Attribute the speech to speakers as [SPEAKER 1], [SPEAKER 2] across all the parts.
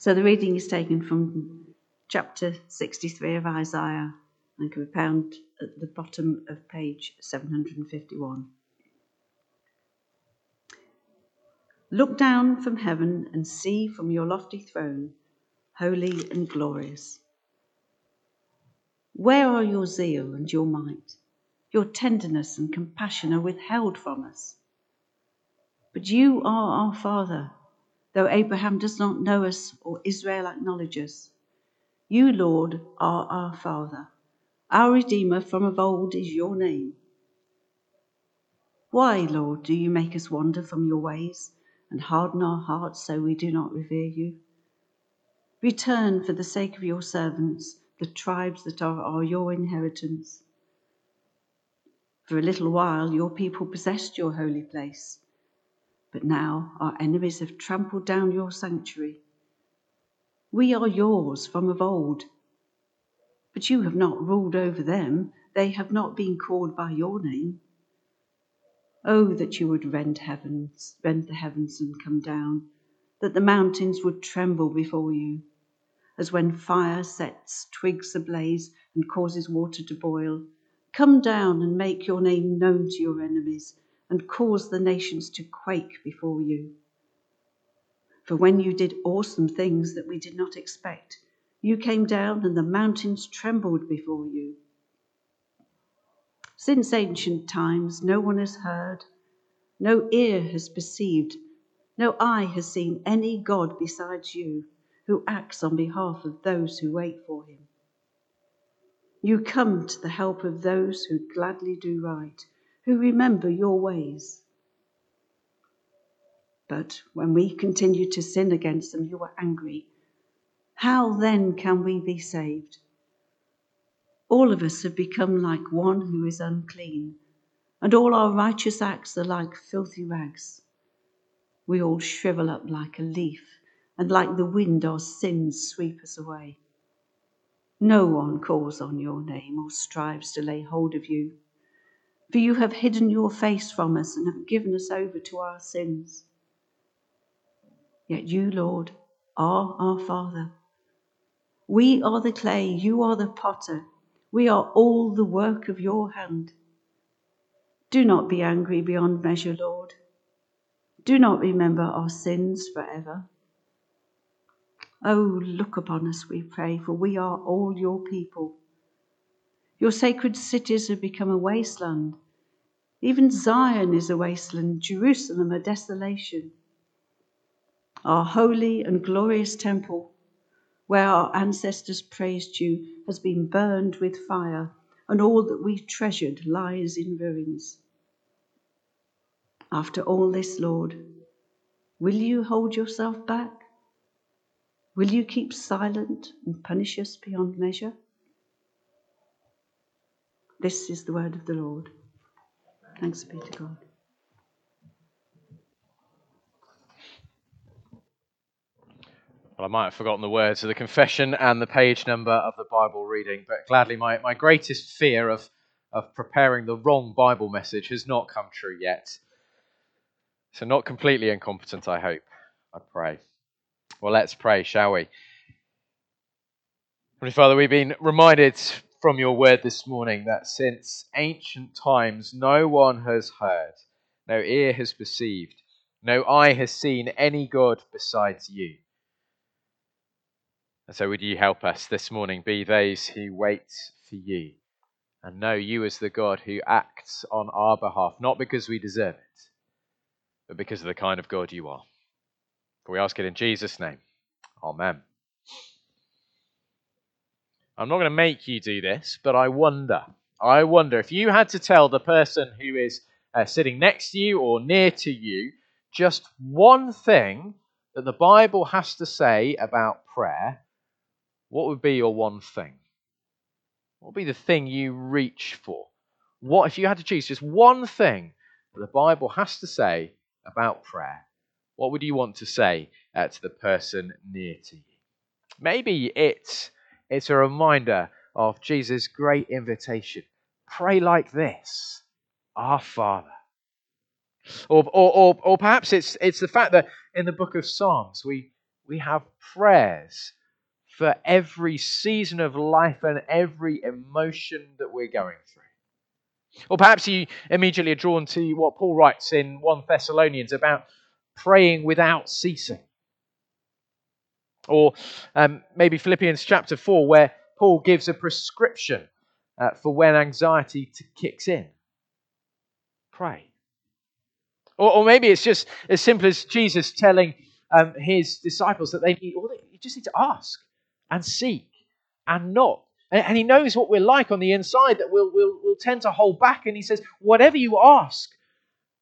[SPEAKER 1] So the reading is taken from chapter 63 of Isaiah and can be found at the bottom of page 751. Look down from heaven and see from your lofty throne, holy and glorious. Where are your zeal and your might? Your tenderness and compassion are withheld from us. But you are our Father, though Abraham does not know us or Israel acknowledge us. You, Lord, are our Father. Our Redeemer from of old is your name. Why, Lord, do you make us wander from your ways? and harden our hearts so we do not revere you. Return for the sake of your servants, the tribes that are, are your inheritance. For a little while your people possessed your holy place, but now our enemies have trampled down your sanctuary. We are yours from of old, but you have not ruled over them. They have not been called by your name. Oh, that you would rend heavens, rend the heavens and come down, that the mountains would tremble before you, as when fire sets twigs ablaze and causes water to boil. Come down and make your name known to your enemies, and cause the nations to quake before you. For when you did awesome things that we did not expect, you came down and the mountains trembled before you. Since ancient times, no one has heard, no ear has perceived, no eye has seen any God besides you who acts on behalf of those who wait for him. You come to the help of those who gladly do right, who remember your ways. But when we continue to sin against them, you are angry. How then can we be saved? All of us have become like one who is unclean, and all our righteous acts are like filthy rags. We all shrivel up like a leaf, and like the wind our sins sweep us away. No one calls on your name or strives to lay hold of you, for you have hidden your face from us and have given us over to our sins. Yet you, Lord, are our Father. We are the clay, you are the potter. We are all the work of your hand. Do not be angry beyond measure, Lord. Do not remember our sins forever. Oh, look upon us, we pray, for we are all your people. Your sacred cities have become a wasteland. Even Zion is a wasteland, Jerusalem a desolation. Our holy and glorious temple where our ancestors praised you, has been burned with fire, and all that we treasured lies in ruins. After all this, Lord, will you hold yourself back? Will you keep silent and punish us beyond measure? This is the word of the Lord. Thanks be to God.
[SPEAKER 2] Well, I might have forgotten the words of the confession and the page number of the Bible reading, but gladly, my, my greatest fear of, of preparing the wrong Bible message has not come true yet. So, not completely incompetent, I hope. I pray. Well, let's pray, shall we? Father, we've been reminded from your word this morning that since ancient times no one has heard, no ear has perceived, no eye has seen any God besides you. And so, would you help us this morning be those who wait for you and know you as the God who acts on our behalf, not because we deserve it, but because of the kind of God you are. For we ask it in Jesus' name. Amen. I'm not going to make you do this, but I wonder. I wonder if you had to tell the person who is uh, sitting next to you or near to you just one thing that the Bible has to say about prayer, what would be your one thing? What would be the thing you reach for? What if you had to choose just one thing that the Bible has to say about prayer? What would you want to say uh, to the person near to you? Maybe it's it's a reminder of Jesus' great invitation. Pray like this, Our Father. Or, or, or, or perhaps it's, it's the fact that in the book of Psalms we, we have prayers for every season of life and every emotion that we're going through. Or perhaps you immediately are drawn to what Paul writes in 1 Thessalonians about praying without ceasing. Or um, maybe Philippians chapter 4, where Paul gives a prescription uh, for when anxiety kicks in. Pray. Or, or, maybe it's just as simple as Jesus telling um, his disciples that they need, or they, you just need to ask and seek and knock. And, and he knows what we're like on the inside that we'll, we'll, we'll tend to hold back. And he says, whatever you ask,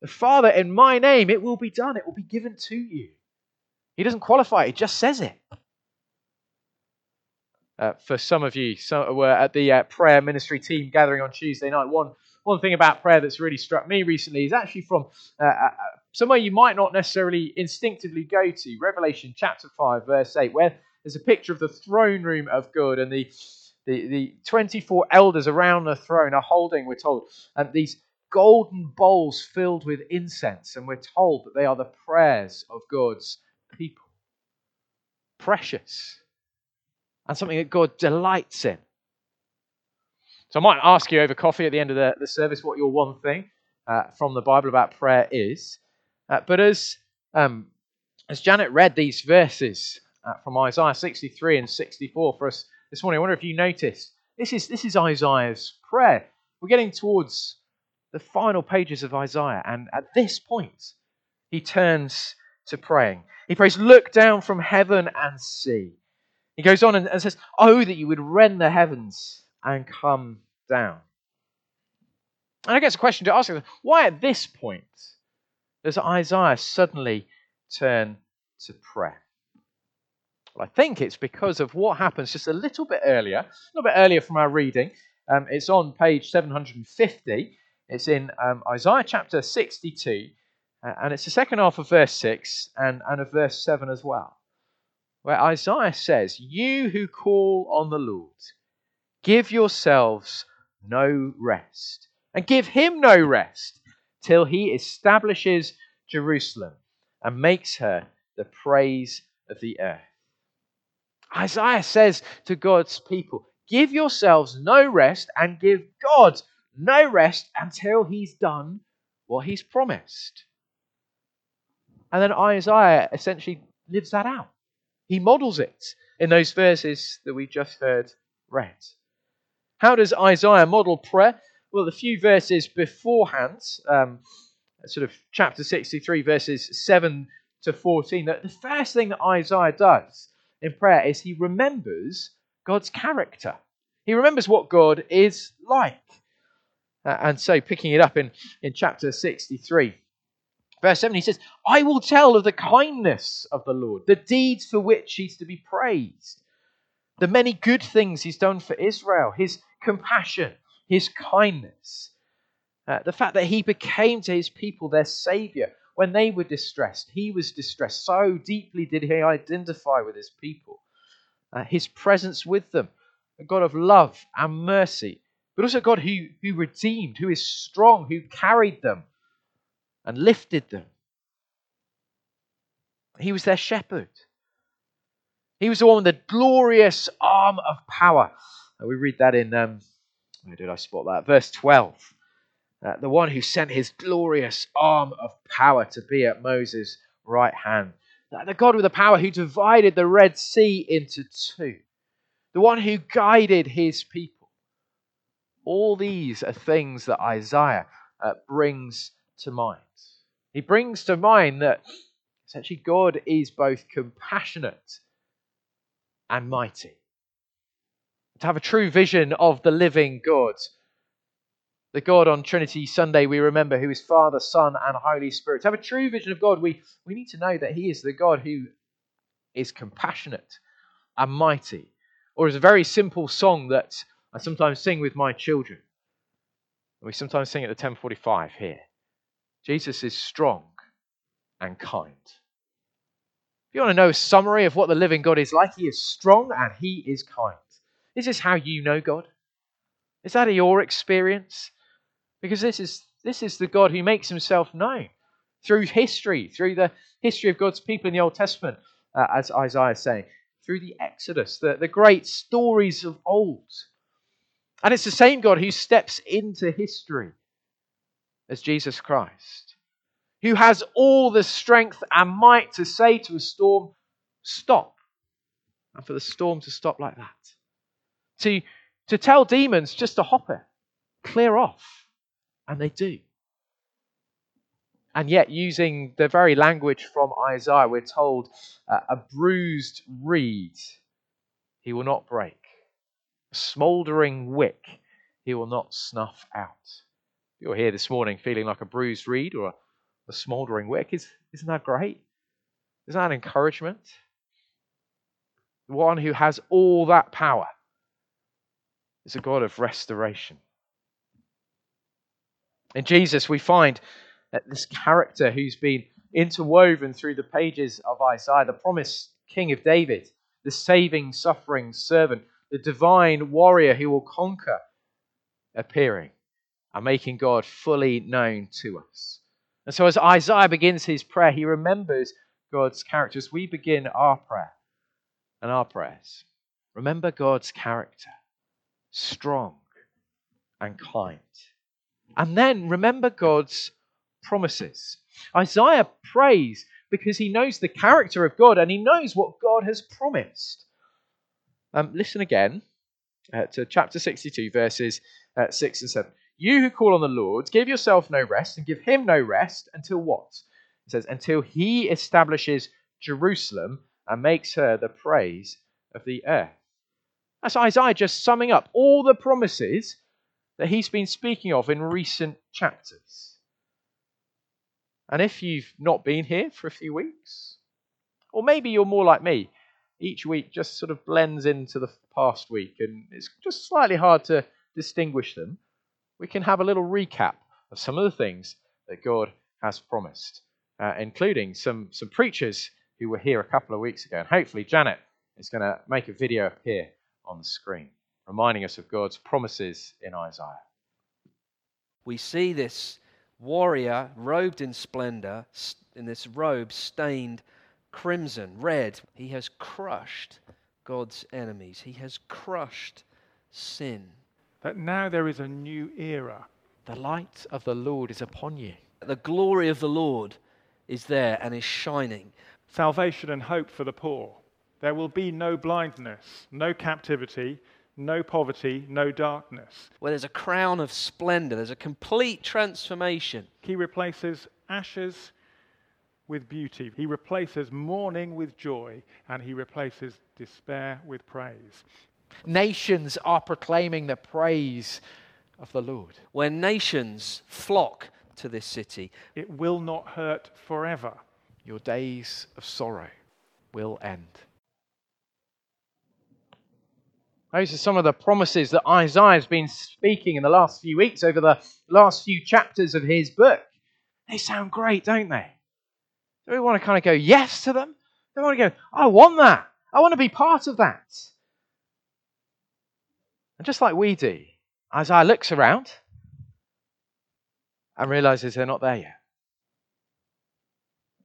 [SPEAKER 2] the Father in my name, it will be done. It will be given to you. He doesn't qualify, he just says it. Uh, for some of you, some were at the uh, prayer ministry team gathering on Tuesday night. One one thing about prayer that's really struck me recently is actually from uh, uh, uh somewhere you might not necessarily instinctively go to. Revelation chapter five, verse eight, where there's a picture of the throne room of God and the the, the 24 elders around the throne are holding, we're told, and these golden bowls filled with incense, and we're told that they are the prayers of God's people. Precious and something that God delights in. So I might ask you over coffee at the end of the, the service what your one thing uh, from the Bible about prayer is. Uh, but as, um, as Janet read these verses uh, from Isaiah 63 and 64 for us this morning, I wonder if you noticed this is, this is Isaiah's prayer. We're getting towards the final pages of Isaiah, and at this point, he turns to praying. He prays, Look down from heaven and see. He goes on and, says, Oh, that you would rend the heavens and come down. And I guess a question to ask is why at this point does Isaiah suddenly turn to prayer? Well, I think it's because of what happens just a little bit earlier, a little bit earlier from our reading. Um, it's on page 750. It's in um, Isaiah chapter 62, uh, and it's the second half of verse 6 and, and of verse 7 as well where Isaiah says, You who call on the Lord, give yourselves no rest, and give him no rest till he establishes Jerusalem and makes her the praise of the earth. Isaiah says to God's people, Give yourselves no rest and give God no rest until he's done what he's promised. And then Isaiah essentially lives that out. He models it in those verses that we just heard read. How does Isaiah model prayer? Well, the few verses beforehand, um, sort of chapter 63, verses 7 to 14, that the first thing that Isaiah does in prayer is he remembers God's character. He remembers what God is like. Uh, and so, picking it up in, in chapter 63, Verse 7, he says, I will tell of the kindness of the Lord, the deeds for which he's to be praised, the many good things he's done for Israel, his compassion, his kindness, uh, the fact that he became to his people their Savior. When they were distressed, he was distressed. So deeply did he identify with his people. Uh, his presence with them, a God of love and mercy, but also God who, who redeemed, who is strong, who carried them and lifted them. He was their shepherd. He was the one with the glorious arm of power. we read that in, um, where did I spot that? Verse 12. Uh, the one who sent his glorious arm of power to be at Moses' right hand. The God with the power who divided the Red Sea into two. The one who guided his people. All these are things that Isaiah uh, brings to mind. He brings to mind that essentially God is both compassionate and mighty. To have a true vision of the living God, the God on Trinity Sunday we remember who is Father, Son, and Holy Spirit. To have a true vision of God, we, we need to know that He is the God who is compassionate and mighty. Or is a very simple song that I sometimes sing with my children. We sometimes sing at the 1045 here. Jesus is strong and kind. If you want to know a summary of what the living God is like, he is strong and he is kind. Is this how you know God? Is that your experience? Because this is, this is the God who makes himself known through history, through the history of God's people in the Old Testament. uh, as Isaiah is saying, through the Exodus, the, the great stories of old. And it's the same God who steps into history as Jesus Christ, who has all the strength and might to say to a storm, Stop. And for the storm to stop like that. To, to tell demons just to hop it, clear off. And they do. And yet, using the very language from Isaiah, we're told uh, a bruised reed he will not break, a smouldering wick he will not snuff out. You're here this morning feeling like a bruised reed or a, a smouldering wick. Is, isn't that great? Isn't that encouragement? The one who has all that power is a God of restoration. In Jesus, we find that this character who's been interwoven through the pages of Isaiah, the promised king of David, the saving, suffering servant, the divine warrior who will conquer, appearing and making God fully known to us. And so, as Isaiah begins his prayer, he remembers God's character. As we begin our prayer and our prayers, remember God's character strong and kind. And then remember God's promises. Isaiah prays because he knows the character of God and he knows what God has promised. Um, listen again uh, to chapter 62, verses uh, 6 and 7. You who call on the Lord, give yourself no rest and give him no rest until what? It says, until he establishes Jerusalem and makes her the praise of the earth. That's Isaiah just summing up all the promises that he's been speaking of in recent chapters. And if you've not been here for a few weeks, or maybe you're more like me, each week just sort of blends into the past week and it's just slightly hard to distinguish them, we can have a little recap of some of the things that God has promised, uh, including some, some preachers who were here a couple of weeks ago. And hopefully, Janet is going to make a video appear on the screen, reminding us of God's promises in Isaiah.
[SPEAKER 3] We see this warrior robed in splendor, in this robe stained crimson, red. He has crushed God's enemies, he has crushed sin.
[SPEAKER 4] That now there is a new era.
[SPEAKER 2] The light of the Lord is upon you.
[SPEAKER 3] The glory of the Lord is there and is shining.
[SPEAKER 4] Salvation and hope for the poor. There will be no blindness, no captivity, no poverty, no darkness.
[SPEAKER 3] Where there's a crown of splendor, there's a complete transformation.
[SPEAKER 4] He replaces ashes with beauty. He replaces mourning with joy, and he replaces despair with praise.
[SPEAKER 2] Nations are proclaiming the praise of the Lord.
[SPEAKER 3] When nations flock to this city,
[SPEAKER 4] it will not hurt forever.
[SPEAKER 2] Your days of sorrow will end. Those are some of the promises that Isaiah has been speaking in the last few weeks over the last few chapters of his book. They sound great, don't they? Do we want to kind of go yes to them? Do we want to go, I want that. I want to be part of that. And just like we do, Isaiah looks around and realizes they're not there yet.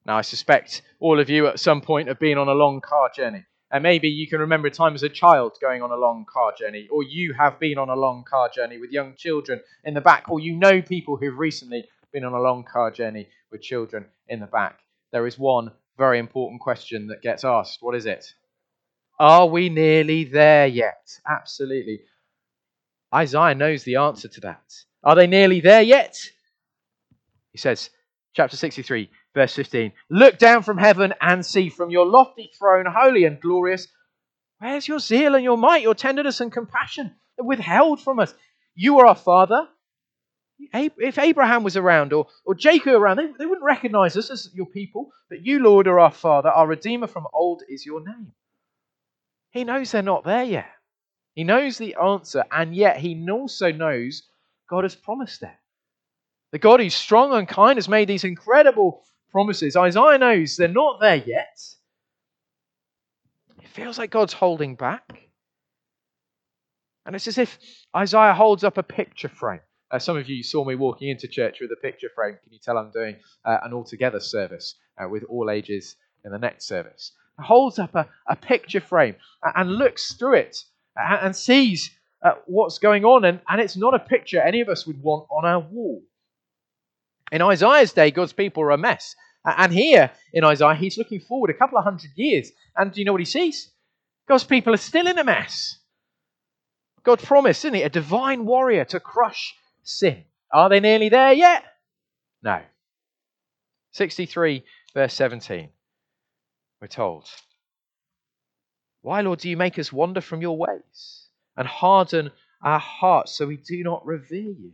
[SPEAKER 2] Now, I suspect all of you at some point have been on a long car journey. And maybe you can remember a time as a child going on a long car journey, or you have been on a long car journey with young children in the back, or you know people who've recently been on a long car journey with children in the back. There is one very important question that gets asked. What is it? Are we nearly there yet? Absolutely. Isaiah knows the answer to that. Are they nearly there yet? He says, chapter 63, Verse 15 Look down from heaven and see from your lofty throne, holy and glorious, where's your zeal and your might, your tenderness and compassion withheld from us? You are our Father. If Abraham was around or, or Jacob around, they, they wouldn't recognize us as your people. But you, Lord, are our Father. Our Redeemer from old is your name. He knows they're not there yet. He knows the answer, and yet he also knows God has promised it. The God who's strong and kind has made these incredible promises. Isaiah knows they're not there yet. It feels like God's holding back. And it's as if Isaiah holds up a picture frame. Uh, some of you saw me walking into church with a picture frame. Can you tell I'm doing uh, an all together service uh, with all ages in the next service? holds up a, a picture frame and looks through it and sees uh, what's going on. And, and it's not a picture any of us would want on our wall. In Isaiah's day, God's people are a mess. And here in Isaiah, he's looking forward a couple of hundred years. And do you know what he sees? God's people are still in a mess. God promised, didn't he, a divine warrior to crush sin. Are they nearly there yet? No. 63, verse 17, we're told. Why, Lord, do you make us wander from your ways and harden our hearts so we do not revere you?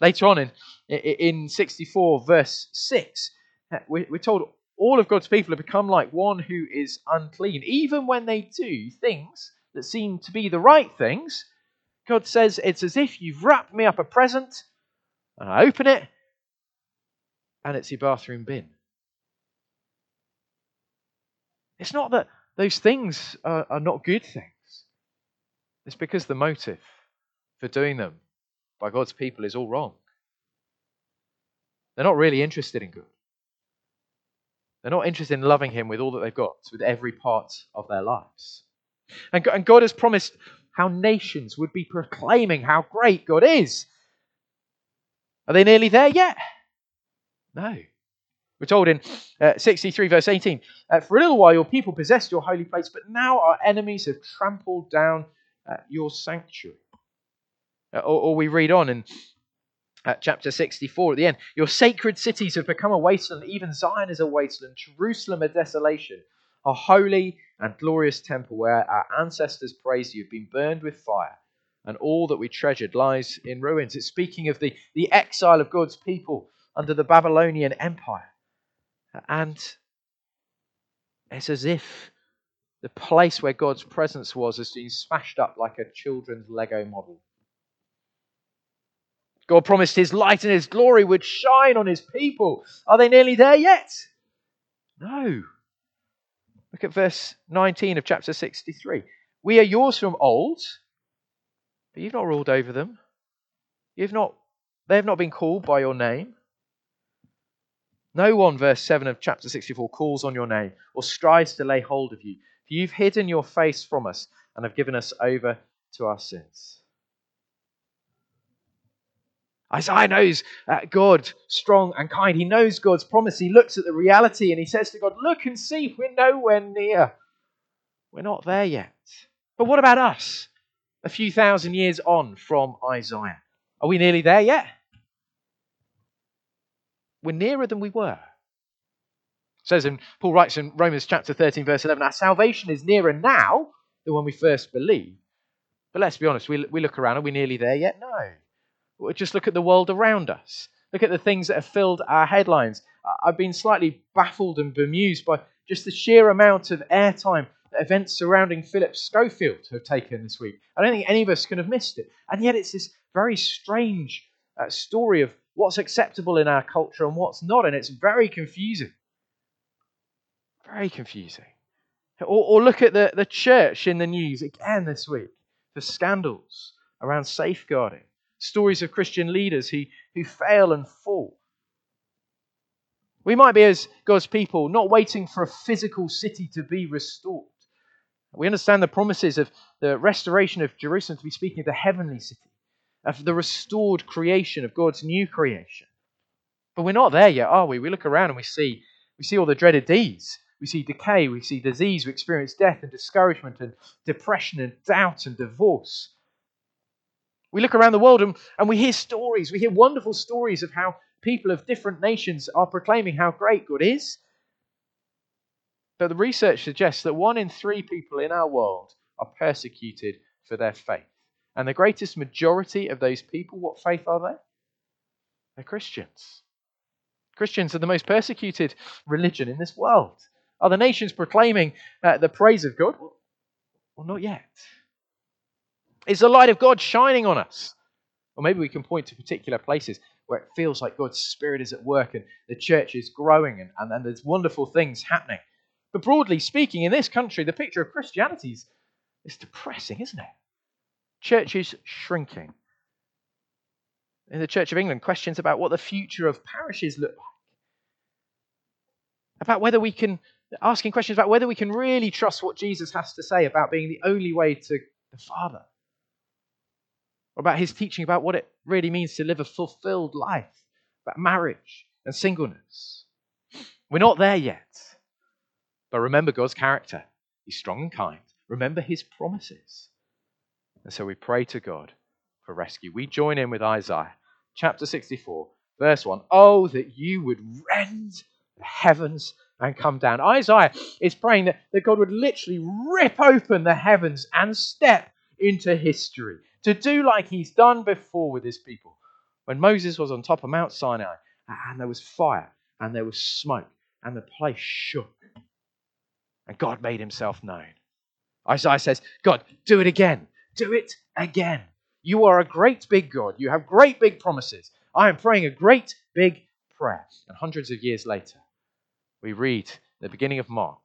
[SPEAKER 2] Later on in, in 64, verse 6, uh, we're told all of God's people have become like one who is unclean. Even when they do things that seem to be the right things, God says it's as if you've wrapped me up a present and I open it and it's your bathroom bin. It's not that those things are, are not good things, it's because the motive for doing them by God's people is all wrong. They're not really interested in good. They're not interested in loving Him with all that they've got, with every part of their lives. And God has promised how nations would be proclaiming how great God is. Are they nearly there yet? No. We're told in uh, 63, verse 18 uh, For a little while your people possessed your holy place, but now our enemies have trampled down uh, your sanctuary. Uh, or, or, we read on in uh, chapter 64 at the end Your sacred cities have become a wasteland, even Zion is a wasteland, Jerusalem a desolation. A holy and glorious temple where our ancestors praised you have been burned with fire, and all that we treasured lies in ruins. It's speaking of the, the exile of God's people under the Babylonian Empire. And it's as if the place where God's presence was has been smashed up like a children's Lego model. God promised his light and his glory would shine on his people. Are they nearly there yet? No. Look at verse 19 of chapter 63. We are yours from old, but you've not ruled over them. You've not, they have not been called by your name. No one, verse 7 of chapter 64, calls on your name or strives to lay hold of you. For you've hidden your face from us and have given us over to our sins. Isaiah knows uh, God strong and kind. He knows God's promise. He looks at the reality and he says to God, Look and see, we're nowhere near. We're not there yet. But what about us? A few thousand years on from Isaiah. Are we nearly there yet? We're nearer than we were. It says in Paul writes in Romans chapter 13, verse 11, our salvation is nearer now than when we first believed. But let's be honest, we, we look around, are we nearly there yet? No. Just look at the world around us. Look at the things that have filled our headlines. I've been slightly baffled and bemused by just the sheer amount of airtime that events surrounding Philip Schofield have taken this week. I don't think any of us can have missed it. And yet it's this very strange uh, story of what's acceptable in our culture and what's not, and it's very confusing. Very confusing. Or, or look at the, the church in the news again this week. The scandals around safeguarding, stories of Christian leaders who, who fail and fall. We might be, as God's people, not waiting for a physical city to be restored. We understand the promises of the restoration of Jerusalem to be speaking of the heavenly city of the restored creation, of God's new creation. But we're not there yet, are we? We look around and we see, we see all the dreaded deeds. We see decay, we see disease, we experience death and discouragement and depression and doubt and divorce. We look around the world and, and we hear stories. We hear wonderful stories of how people of different nations are proclaiming how great God is. But the research suggests that one in three people in our world are persecuted for their faith. And the greatest majority of those people, what faith are they? They're Christians. Christians are the most persecuted religion in this world. Are the nations proclaiming uh, the praise of God? Well, not yet. Is the light of God shining on us? Or maybe we can point to particular places where it feels like God's Spirit is at work and the church is growing and, and, and there's wonderful things happening. But broadly speaking, in this country, the picture of Christianity is, is depressing, isn't it? Churches shrinking. In the Church of England, questions about what the future of parishes look like. About whether we can asking questions about whether we can really trust what Jesus has to say about being the only way to the Father, or about his teaching about what it really means to live a fulfilled life, about marriage and singleness. We're not there yet. But remember God's character. He's strong and kind. Remember his promises. And so we pray to God for rescue. We join in with Isaiah chapter 64, verse 1. Oh, that you would rend the heavens and come down. Isaiah is praying that, that God would literally rip open the heavens and step into history to do like he's done before with his people. When Moses was on top of Mount Sinai and there was fire and there was smoke and the place shook and God made himself known. Isaiah says, God, do it again. Do it again. You are a great big God. You have great big promises. I am praying a great big prayer. And hundreds of years later, we read the beginning of Mark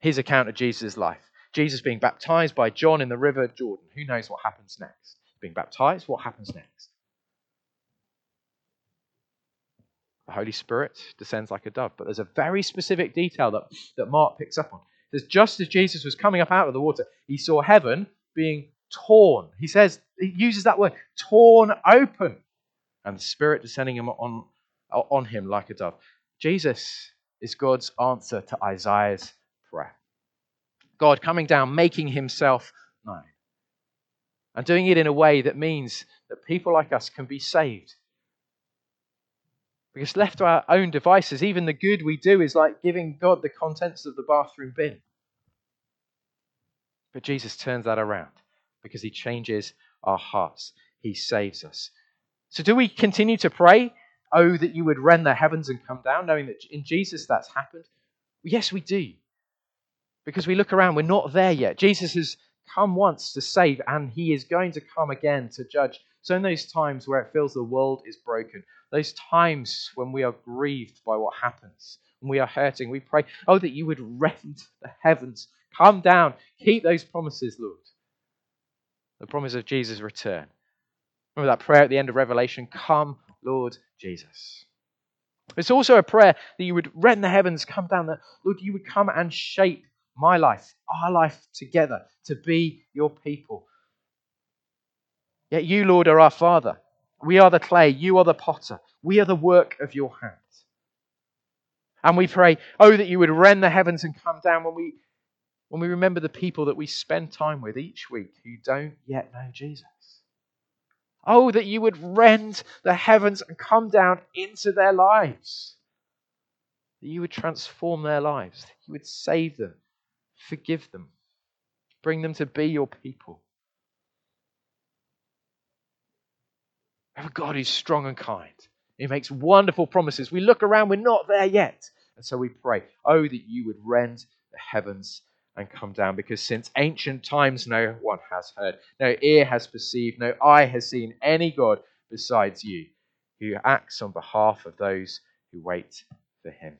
[SPEAKER 2] his account of Jesus' life. Jesus being baptized by John in the river Jordan. Who knows what happens next? Being baptized, what happens next? The Holy Spirit descends like a dove. But there's a very specific detail that, that Mark picks up on. It says, just as Jesus was coming up out of the water, he saw heaven being torn. He says, he uses that word, torn open, and the Spirit descending him on, on him like a dove. Jesus is God's answer to Isaiah's prayer. God coming down, making himself known, and doing it in a way that means that people like us can be saved. Because left to our own devices, even the good we do is like giving God the contents of the bathroom bin. But Jesus turns that around because he changes our hearts. He saves us. So, do we continue to pray, Oh, that you would rend the heavens and come down, knowing that in Jesus that's happened? Yes, we do. Because we look around, we're not there yet. Jesus has come once to save, and he is going to come again to judge. So, in those times where it feels the world is broken, those times when we are grieved by what happens, and we are hurting, we pray, Oh, that you would rend the heavens, come down, keep those promises, Lord the promise of Jesus' return. Remember that prayer at the end of Revelation Come, Lord Jesus. It's also a prayer that you would rend the heavens, come down, that, Lord, you would come and shape my life, our life together, to be your people. Yet you, Lord, are our Father. We are the clay, you are the potter. We are the work of your hands. And we pray, oh, that you would rend the heavens and come down when we when we remember the people that we spend time with each week who don't yet know Jesus. Oh, that you would rend the heavens and come down into their lives. That you would transform their lives. That you would save them, forgive them, bring them to be your people. We have a God who's strong and kind. He makes wonderful promises. We look around, we're not there yet. And so we pray, oh, that you would rend the heavens and come down, because since ancient times no one has heard, no ear has perceived, no eye has seen any God besides you, who acts on behalf of those who wait for him.